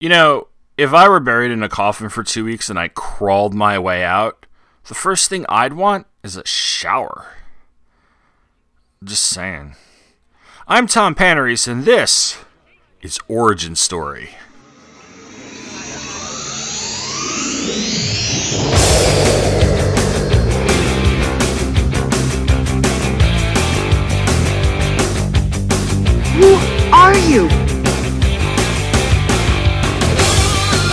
You know, if I were buried in a coffin for two weeks and I crawled my way out, the first thing I'd want is a shower. Just saying. I'm Tom Panarese, and this is Origin Story. Who are you?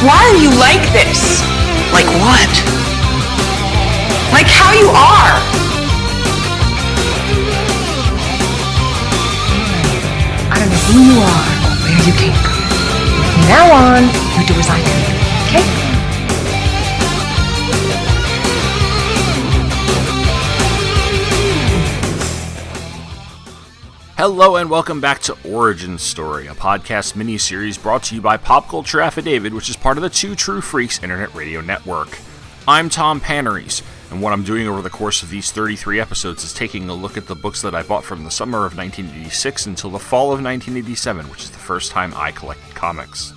Why are you like this? Like what? Like how you are? I don't know who you are or where you came from. From now on, you do as I you, okay? Hello and welcome back to Origin Story, a podcast mini-series brought to you by Pop Culture Affidavit, which is part of the Two True Freaks Internet Radio Network. I'm Tom Panarese, and what I'm doing over the course of these 33 episodes is taking a look at the books that I bought from the summer of 1986 until the fall of 1987, which is the first time I collected comics.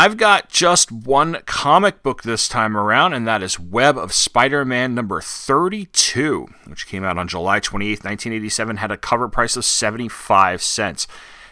I've got just one comic book this time around, and that is Web of Spider Man number 32, which came out on July 28, 1987, had a cover price of 75 cents.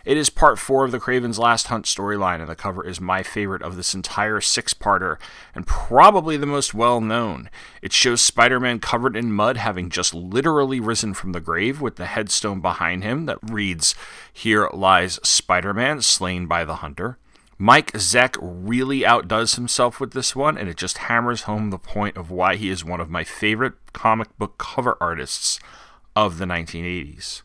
It is part four of the Kraven's Last Hunt storyline, and the cover is my favorite of this entire six parter, and probably the most well known. It shows Spider Man covered in mud, having just literally risen from the grave, with the headstone behind him that reads, Here lies Spider Man, slain by the hunter. Mike Zeck really outdoes himself with this one, and it just hammers home the point of why he is one of my favorite comic book cover artists of the 1980s.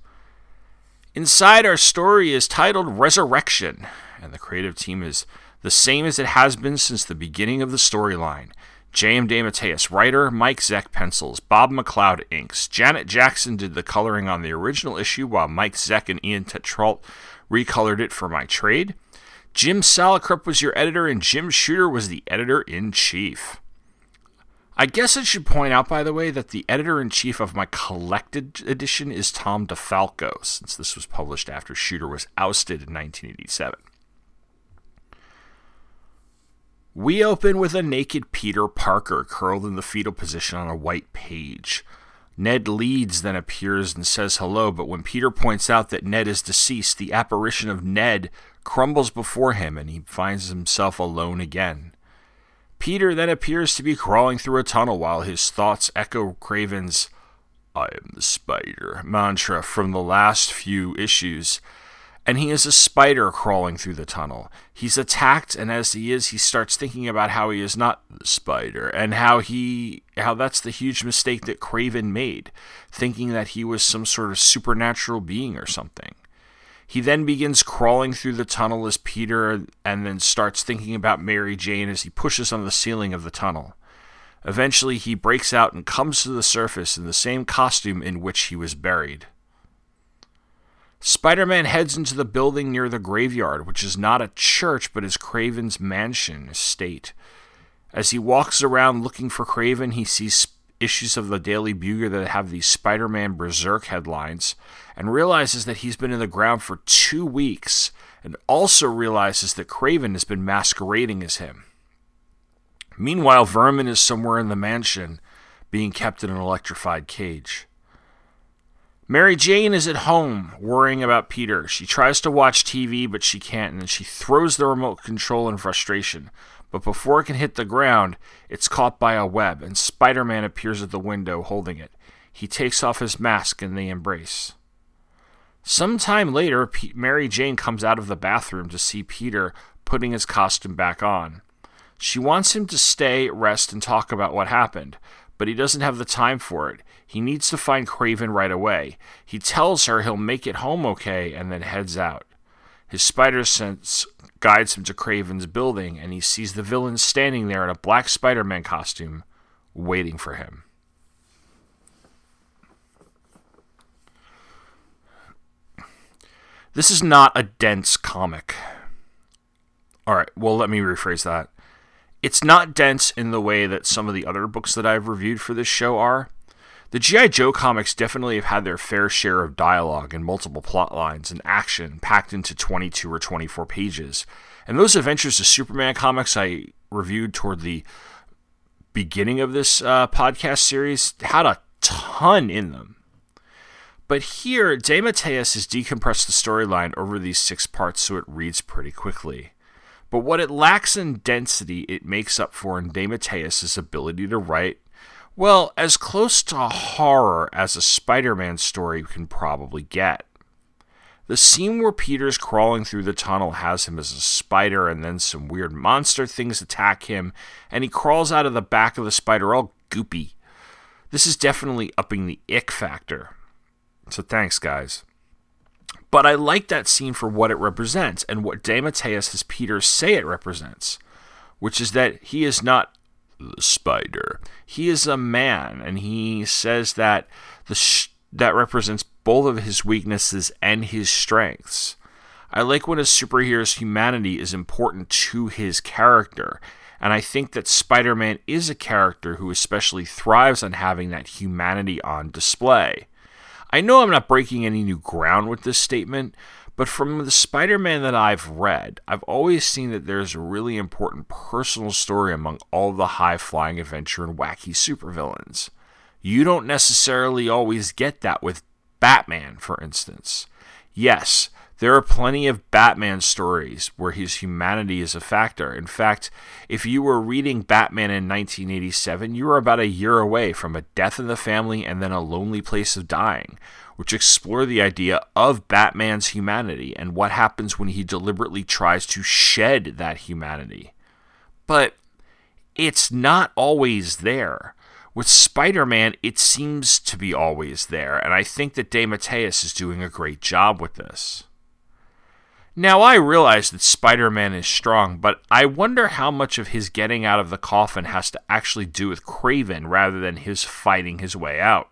Inside, our story is titled Resurrection, and the creative team is the same as it has been since the beginning of the storyline. J.M. DeMatteis, writer, Mike Zeck pencils, Bob McLeod inks. Janet Jackson did the coloring on the original issue, while Mike Zeck and Ian Tetrault recolored it for my trade. Jim Salicrup was your editor, and Jim Shooter was the editor in chief. I guess I should point out, by the way, that the editor in chief of my collected edition is Tom DeFalco, since this was published after Shooter was ousted in 1987. We open with a naked Peter Parker curled in the fetal position on a white page. Ned Leeds then appears and says hello, but when Peter points out that Ned is deceased, the apparition of Ned crumbles before him and he finds himself alone again. Peter then appears to be crawling through a tunnel while his thoughts echo Kraven's I am the spider mantra from the last few issues. And he is a spider crawling through the tunnel. He's attacked, and as he is, he starts thinking about how he is not the spider, and how he how that's the huge mistake that Kraven made, thinking that he was some sort of supernatural being or something. He then begins crawling through the tunnel as Peter and then starts thinking about Mary Jane as he pushes on the ceiling of the tunnel. Eventually, he breaks out and comes to the surface in the same costume in which he was buried. Spider Man heads into the building near the graveyard, which is not a church but is Kraven's mansion estate. As he walks around looking for Kraven, he sees issues of the Daily Bugle that have these Spider Man Berserk headlines and realizes that he's been in the ground for two weeks and also realizes that Kraven has been masquerading as him. Meanwhile, Vermin is somewhere in the mansion being kept in an electrified cage. Mary Jane is at home worrying about Peter. She tries to watch TV, but she can't, and she throws the remote control in frustration. But before it can hit the ground, it's caught by a web, and Spider Man appears at the window holding it. He takes off his mask and they embrace. Sometime later, Mary Jane comes out of the bathroom to see Peter putting his costume back on. She wants him to stay, rest, and talk about what happened, but he doesn't have the time for it. He needs to find Kraven right away. He tells her he'll make it home okay and then heads out. His spider sense guides him to Kraven's building, and he sees the villain standing there in a black Spider Man costume, waiting for him. This is not a dense comic. Alright, well, let me rephrase that. It's not dense in the way that some of the other books that I've reviewed for this show are. The G.I. Joe comics definitely have had their fair share of dialogue and multiple plot lines and action packed into 22 or 24 pages, And those Adventures of Superman comics I reviewed toward the beginning of this uh, podcast series had a ton in them. But here, DeMatteis has decompressed the storyline over these six parts so it reads pretty quickly. But what it lacks in density, it makes up for in DeMatteis' ability to write, well, as close to horror as a Spider Man story can probably get. The scene where Peter's crawling through the tunnel has him as a spider, and then some weird monster things attack him, and he crawls out of the back of the spider all goopy. This is definitely upping the ick factor. So thanks, guys. But I like that scene for what it represents and what DeMatteis has Peter say it represents, which is that he is not the spider. He is a man, and he says that the sh- that represents both of his weaknesses and his strengths. I like when a superhero's humanity is important to his character, and I think that Spider Man is a character who especially thrives on having that humanity on display. I know I'm not breaking any new ground with this statement, but from the Spider Man that I've read, I've always seen that there's a really important personal story among all the high flying adventure and wacky supervillains. You don't necessarily always get that with Batman, for instance. Yes, there are plenty of Batman stories where his humanity is a factor. In fact, if you were reading Batman in 1987, you were about a year away from a death in the family and then a lonely place of dying, which explore the idea of Batman's humanity and what happens when he deliberately tries to shed that humanity. But it's not always there. With Spider Man, it seems to be always there, and I think that DeMatteis is doing a great job with this. Now, I realize that Spider Man is strong, but I wonder how much of his getting out of the coffin has to actually do with Kraven rather than his fighting his way out.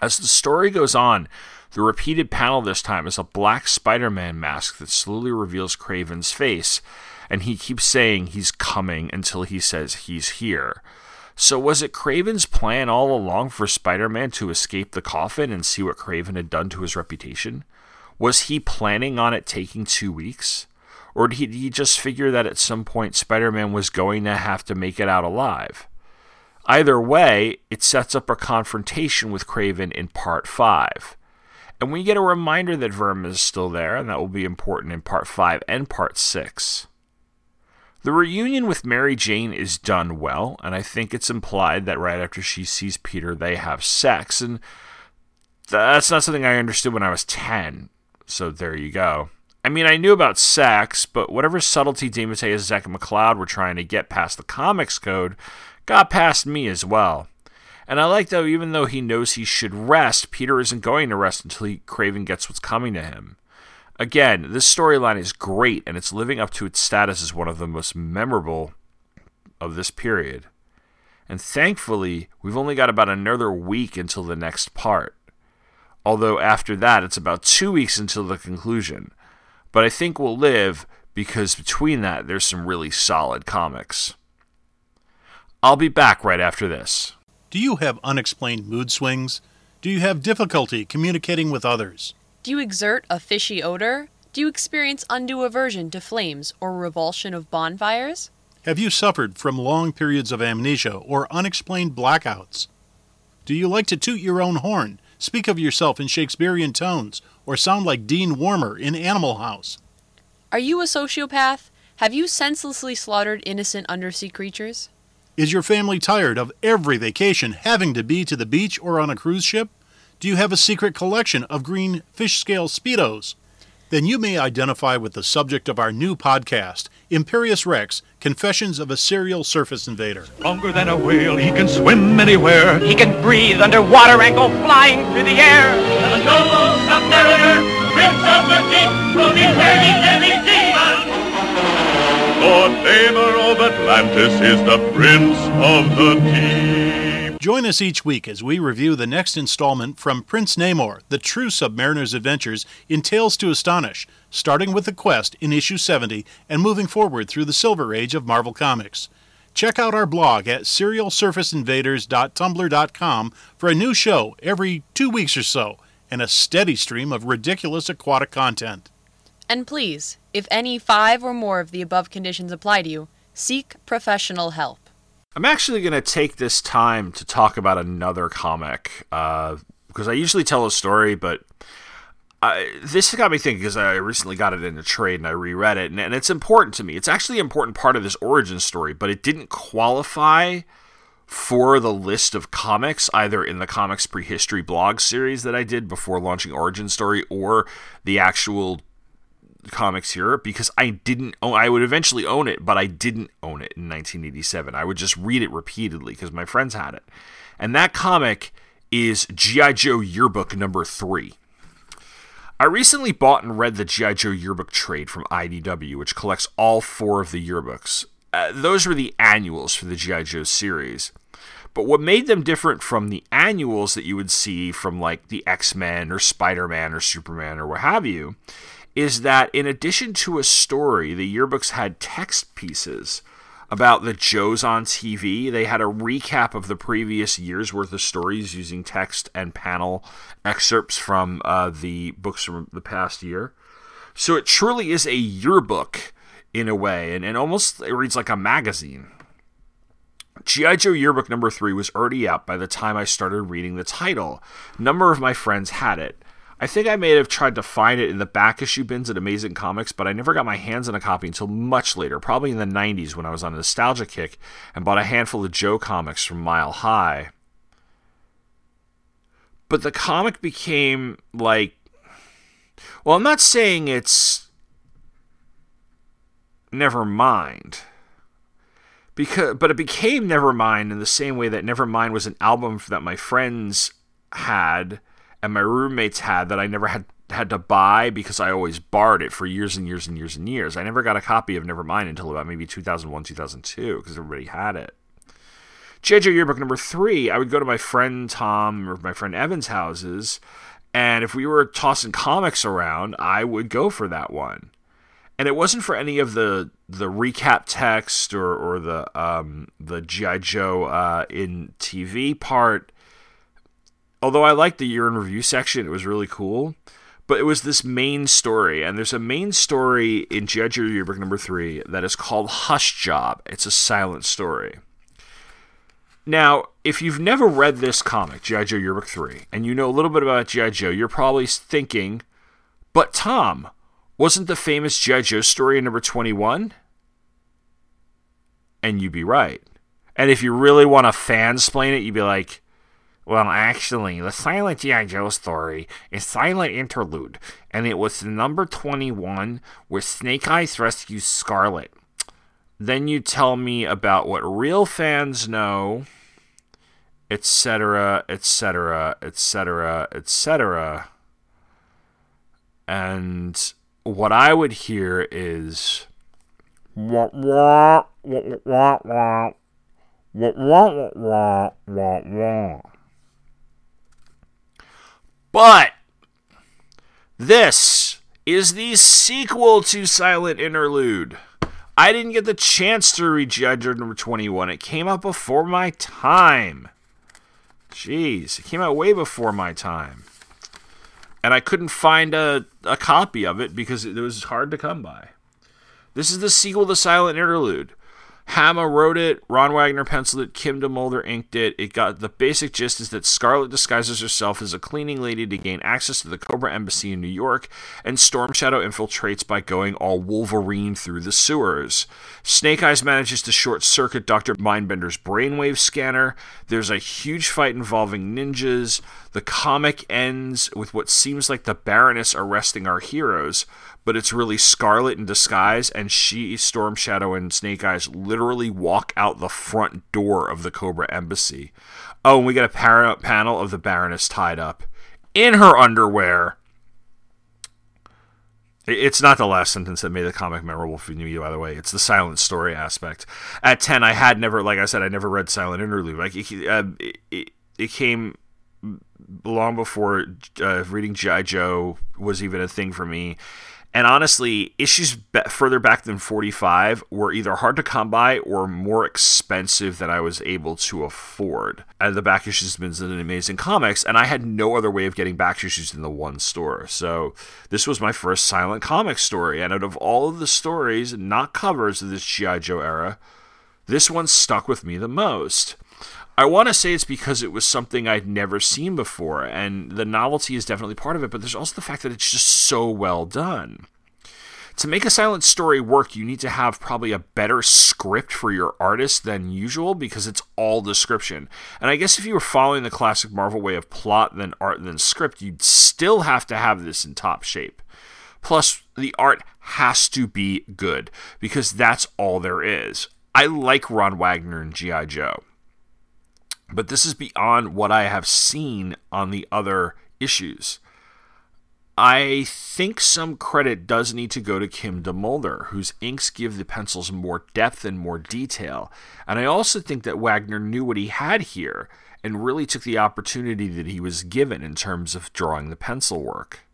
As the story goes on, the repeated panel this time is a black Spider Man mask that slowly reveals Kraven's face, and he keeps saying he's coming until he says he's here. So, was it Kraven's plan all along for Spider Man to escape the coffin and see what Kraven had done to his reputation? Was he planning on it taking two weeks? Or did he just figure that at some point Spider Man was going to have to make it out alive? Either way, it sets up a confrontation with Kraven in part 5. And we get a reminder that Vermin is still there, and that will be important in part 5 and part 6. The reunion with Mary Jane is done well, and I think it's implied that right after she sees Peter, they have sex, and that's not something I understood when I was 10. So there you go. I mean, I knew about sex, but whatever subtlety DeMatteis, Zeck, and McLeod were trying to get past the comics code got past me as well. And I like though, even though he knows he should rest, Peter isn't going to rest until he, Kraven gets what's coming to him. Again, this storyline is great, and it's living up to its status as one of the most memorable of this period. And thankfully, we've only got about another week until the next part. Although after that, it's about two weeks until the conclusion. But I think we'll live because between that, there's some really solid comics. I'll be back right after this. Do you have unexplained mood swings? Do you have difficulty communicating with others? Do you exert a fishy odor? Do you experience undue aversion to flames or revulsion of bonfires? Have you suffered from long periods of amnesia or unexplained blackouts? Do you like to toot your own horn, speak of yourself in Shakespearean tones, or sound like Dean Wormer in Animal House? Are you a sociopath? Have you senselessly slaughtered innocent undersea creatures? Is your family tired of every vacation having to be to the beach or on a cruise ship? Do you have a secret collection of green fish scale Speedos? Then you may identify with the subject of our new podcast, Imperious Rex Confessions of a Serial Surface Invader. Longer than a whale, he can swim anywhere. He can breathe underwater and go flying through the air. And The noble submariner, prince of the deep, will be ready any demon. Lord of Atlantis is the prince of the deep. Join us each week as we review the next installment from Prince Namor, the true submariner's adventures in Tales to Astonish, starting with the quest in issue 70 and moving forward through the Silver Age of Marvel Comics. Check out our blog at serialsurfaceinvaders.tumblr.com for a new show every two weeks or so and a steady stream of ridiculous aquatic content. And please, if any five or more of the above conditions apply to you, seek professional help. I'm actually going to take this time to talk about another comic uh, because I usually tell a story, but I, this got me thinking because I recently got it in a trade and I reread it, and, and it's important to me. It's actually an important part of this origin story, but it didn't qualify for the list of comics either in the comics prehistory blog series that I did before launching Origin Story or the actual comics here because I didn't own I would eventually own it, but I didn't own it in 1987. I would just read it repeatedly because my friends had it. And that comic is G.I. Joe Yearbook number 3. I recently bought and read the G.I. Joe yearbook trade from IDW, which collects all four of the yearbooks. Uh, those were the annuals for the G.I. Joe series. But what made them different from the annuals that you would see from like the X Men or Spider Man or Superman or what have you is that in addition to a story, the yearbooks had text pieces about the Joes on TV. They had a recap of the previous year's worth of stories using text and panel excerpts from uh, the books from the past year. So it truly is a yearbook in a way, and, and almost it reads like a magazine. G.I. Joe Yearbook number three was already out by the time I started reading the title. A number of my friends had it. I think I may have tried to find it in the back issue bins at Amazing Comics, but I never got my hands on a copy until much later, probably in the 90s when I was on a nostalgia kick and bought a handful of Joe comics from Mile High. But the comic became like. Well, I'm not saying it's. Never mind because but it became Nevermind in the same way that Nevermind was an album that my friends had and my roommates had that I never had had to buy because I always borrowed it for years and years and years and years. I never got a copy of Nevermind until about maybe 2001, 2002 because everybody had it. JJ Yearbook number three, I would go to my friend Tom or my friend Evan's houses, and if we were tossing comics around, I would go for that one and it wasn't for any of the the recap text or or the um, the GI Joe uh, in TV part. Although I liked the year in review section, it was really cool. But it was this main story, and there's a main story in GI Yearbook number three that is called Hush Job. It's a silent story. Now, if you've never read this comic, G.I. Joe Yearbook 3, and you know a little bit about G.I. Joe, you're probably thinking, but Tom, wasn't the famous G.I. Joe story number 21? And you'd be right. And if you really want to fansplain it, you'd be like, well, actually, the Silent G.I. Joe story is Silent Interlude, and it was number 21 where Snake Eyes rescues Scarlett. Then you tell me about what real fans know, etc., etc., etc., etc. And what I would hear is wah, wah, wah, wah, wah, wah, wah, wah, wah, wah. But this is the sequel to Silent Interlude. I didn't get the chance to read G.I. Number 21. It came out before my time. Jeez, it came out way before my time and I couldn't find a, a copy of it because it was hard to come by. This is the sequel to Silent Interlude. Hama wrote it, Ron Wagner penciled it, Kim DeMulder inked it. It got the basic gist is that Scarlett disguises herself as a cleaning lady to gain access to the Cobra Embassy in New York, and Storm Shadow infiltrates by going all Wolverine through the sewers. Snake Eyes manages to short circuit Dr. Mindbender's brainwave scanner. There's a huge fight involving ninjas. The comic ends with what seems like the Baroness arresting our heroes, but it's really Scarlett in disguise, and she, Storm Shadow, and Snake Eyes literally walk out the front door of the Cobra Embassy. Oh, and we get a par- panel of the Baroness tied up in her underwear. It's not the last sentence that made the comic memorable for me, by the way. It's the silent story aspect. At 10, I had never, like I said, I never read Silent Interlude. Like, it, uh, it, it came long before uh, reading G.I. Joe was even a thing for me And honestly, issues be- further back than 45 were either hard to come by or more expensive than I was able to afford. And the back issues has been an amazing comics, and I had no other way of getting back issues than the one store. So this was my first silent comic story. And out of all of the stories, not covers of this G.I. Joe era, this one stuck with me the most. I want to say it's because it was something I'd never seen before, and the novelty is definitely part of it, but there's also the fact that it's just so well done. To make a silent story work, you need to have probably a better script for your artist than usual because it's all description. And I guess if you were following the classic Marvel way of plot, then art, then script, you'd still have to have this in top shape. Plus, the art has to be good because that's all there is. I like Ron Wagner and G.I. Joe. But this is beyond what I have seen on the other issues. I think some credit does need to go to Kim DeMulder, whose inks give the pencils more depth and more detail. And I also think that Wagner knew what he had here and really took the opportunity that he was given in terms of drawing the pencil work.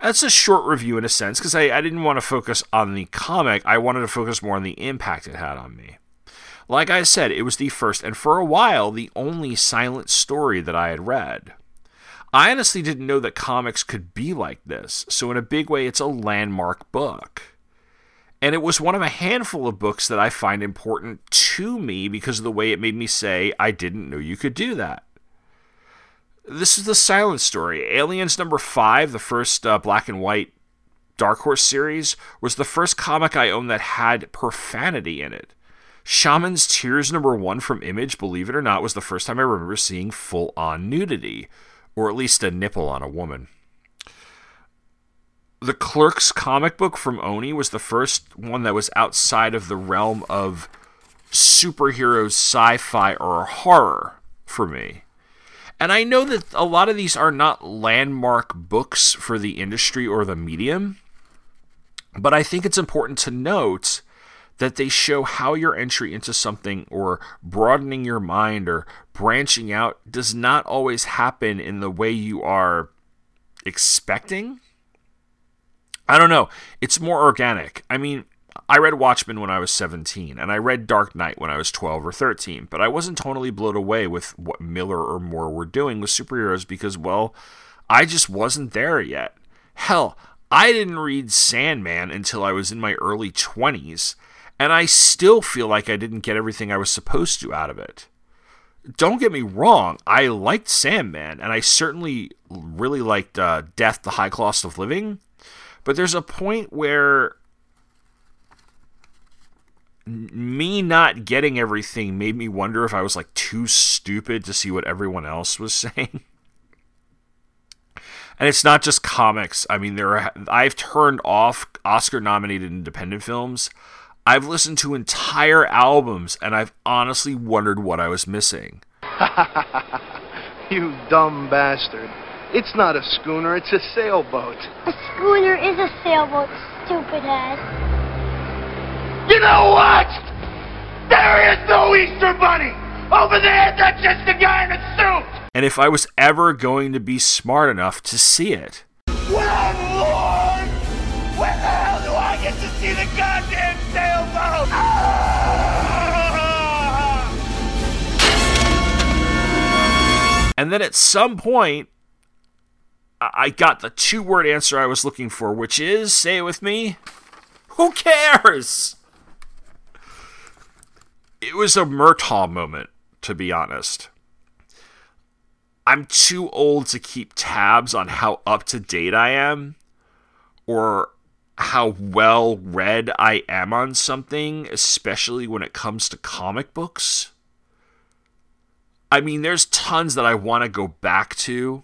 That's a short review in a sense, because I, I didn't want to focus on the comic, I wanted to focus more on the impact it had on me. Like I said, it was the first and for a while the only silent story that I had read. I honestly didn't know that comics could be like this, so in a big way, it's a landmark book. And it was one of a handful of books that I find important to me because of the way it made me say, I didn't know you could do that. This is the silent story. Aliens number five, the first uh, black and white Dark Horse series, was the first comic I owned that had profanity in it. Shaman's Tears number one from Image, believe it or not, was the first time I remember seeing full on nudity, or at least a nipple on a woman. The Clerks comic book from Oni was the first one that was outside of the realm of superheroes, sci fi, or horror for me. And I know that a lot of these are not landmark books for the industry or the medium, but I think it's important to note that they show how your entry into something or broadening your mind or branching out does not always happen in the way you are expecting. I don't know. It's more organic. I mean, I read Watchmen when I was 17, and I read Dark Knight when I was 12 or 13, but I wasn't totally blown away with what Miller or Moore were doing with superheroes because, well, I just wasn't there yet. Hell, I didn't read Sandman until I was in my early 20s, and I still feel like I didn't get everything I was supposed to out of it. Don't get me wrong, I liked Sandman, and I certainly really liked uh, Death, the High Cost of Living, but there's a point where me not getting everything made me wonder if I was like too stupid to see what everyone else was saying. and it's not just comics. I mean, there are, I've turned off Oscar-nominated independent films I've listened to entire albums and I've honestly wondered what I was missing. you dumb bastard. It's not a schooner, it's a sailboat. A schooner is a sailboat, stupid ass. You know what? There is no Easter Bunny! Over there, that's just a guy in a suit! And if I was ever going to be smart enough to see it. Well, Lord! Where the hell do I get to see the goddamn And then at some point, I got the two word answer I was looking for, which is say it with me who cares? It was a Murtaugh moment, to be honest. I'm too old to keep tabs on how up to date I am or how well read I am on something, especially when it comes to comic books. I mean, there's tons that I want to go back to.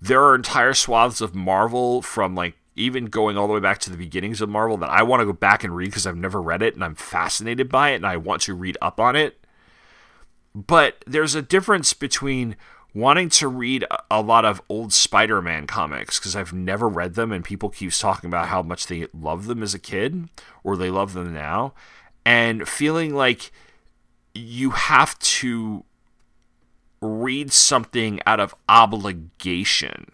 There are entire swaths of Marvel from like even going all the way back to the beginnings of Marvel that I want to go back and read because I've never read it and I'm fascinated by it and I want to read up on it. But there's a difference between wanting to read a lot of old Spider-Man comics because I've never read them and people keep talking about how much they love them as a kid or they love them now and feeling like you have to read something out of obligation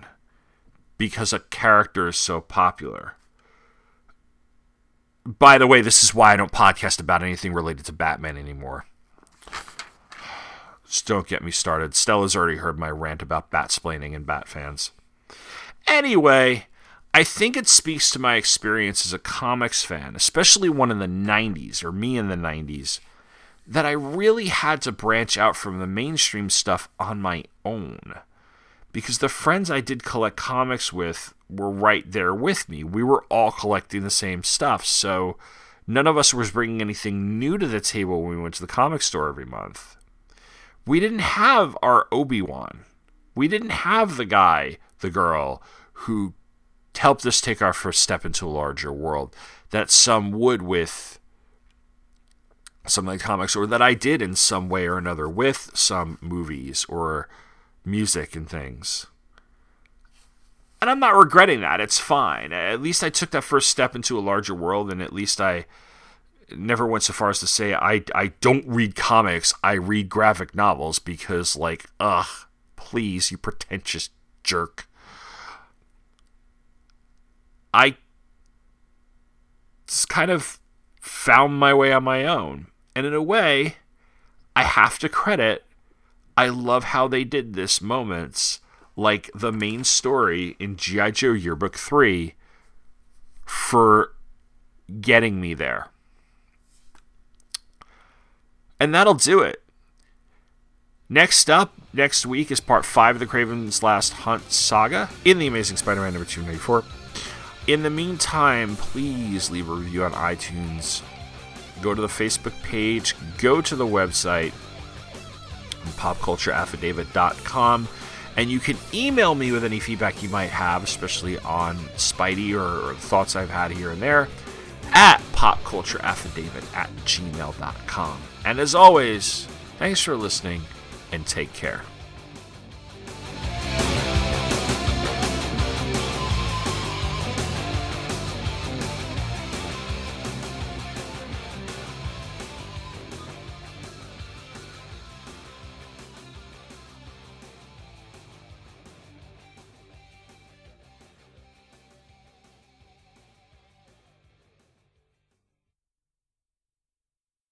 because a character is so popular. by the way, this is why I don't podcast about anything related to Batman anymore. Don't get me started. Stella's already heard my rant about bat splaining and bat fans. Anyway, I think it speaks to my experience as a comics fan, especially one in the 90s, or me in the 90s, that I really had to branch out from the mainstream stuff on my own. Because the friends I did collect comics with were right there with me. We were all collecting the same stuff. So none of us was bringing anything new to the table when we went to the comic store every month. We didn't have our Obi Wan. We didn't have the guy, the girl, who helped us take our first step into a larger world that some would with some of the comics, or that I did in some way or another with some movies or music and things. And I'm not regretting that. It's fine. At least I took that first step into a larger world, and at least I never went so far as to say I, I don't read comics, I read graphic novels because, like, ugh, please, you pretentious jerk. I just kind of found my way on my own. And in a way, I have to credit, I love how they did this moments like the main story in G.I. Joe Yearbook 3 for getting me there. And that'll do it. Next up, next week is part 5 of the Kraven's Last Hunt saga in The Amazing Spider Man number 294. In the meantime, please leave a review on iTunes. Go to the Facebook page, go to the website, popcultureaffidavit.com, and you can email me with any feedback you might have, especially on Spidey or thoughts I've had here and there, at popcultureaffidavit at gmail.com. And as always, thanks for listening and take care.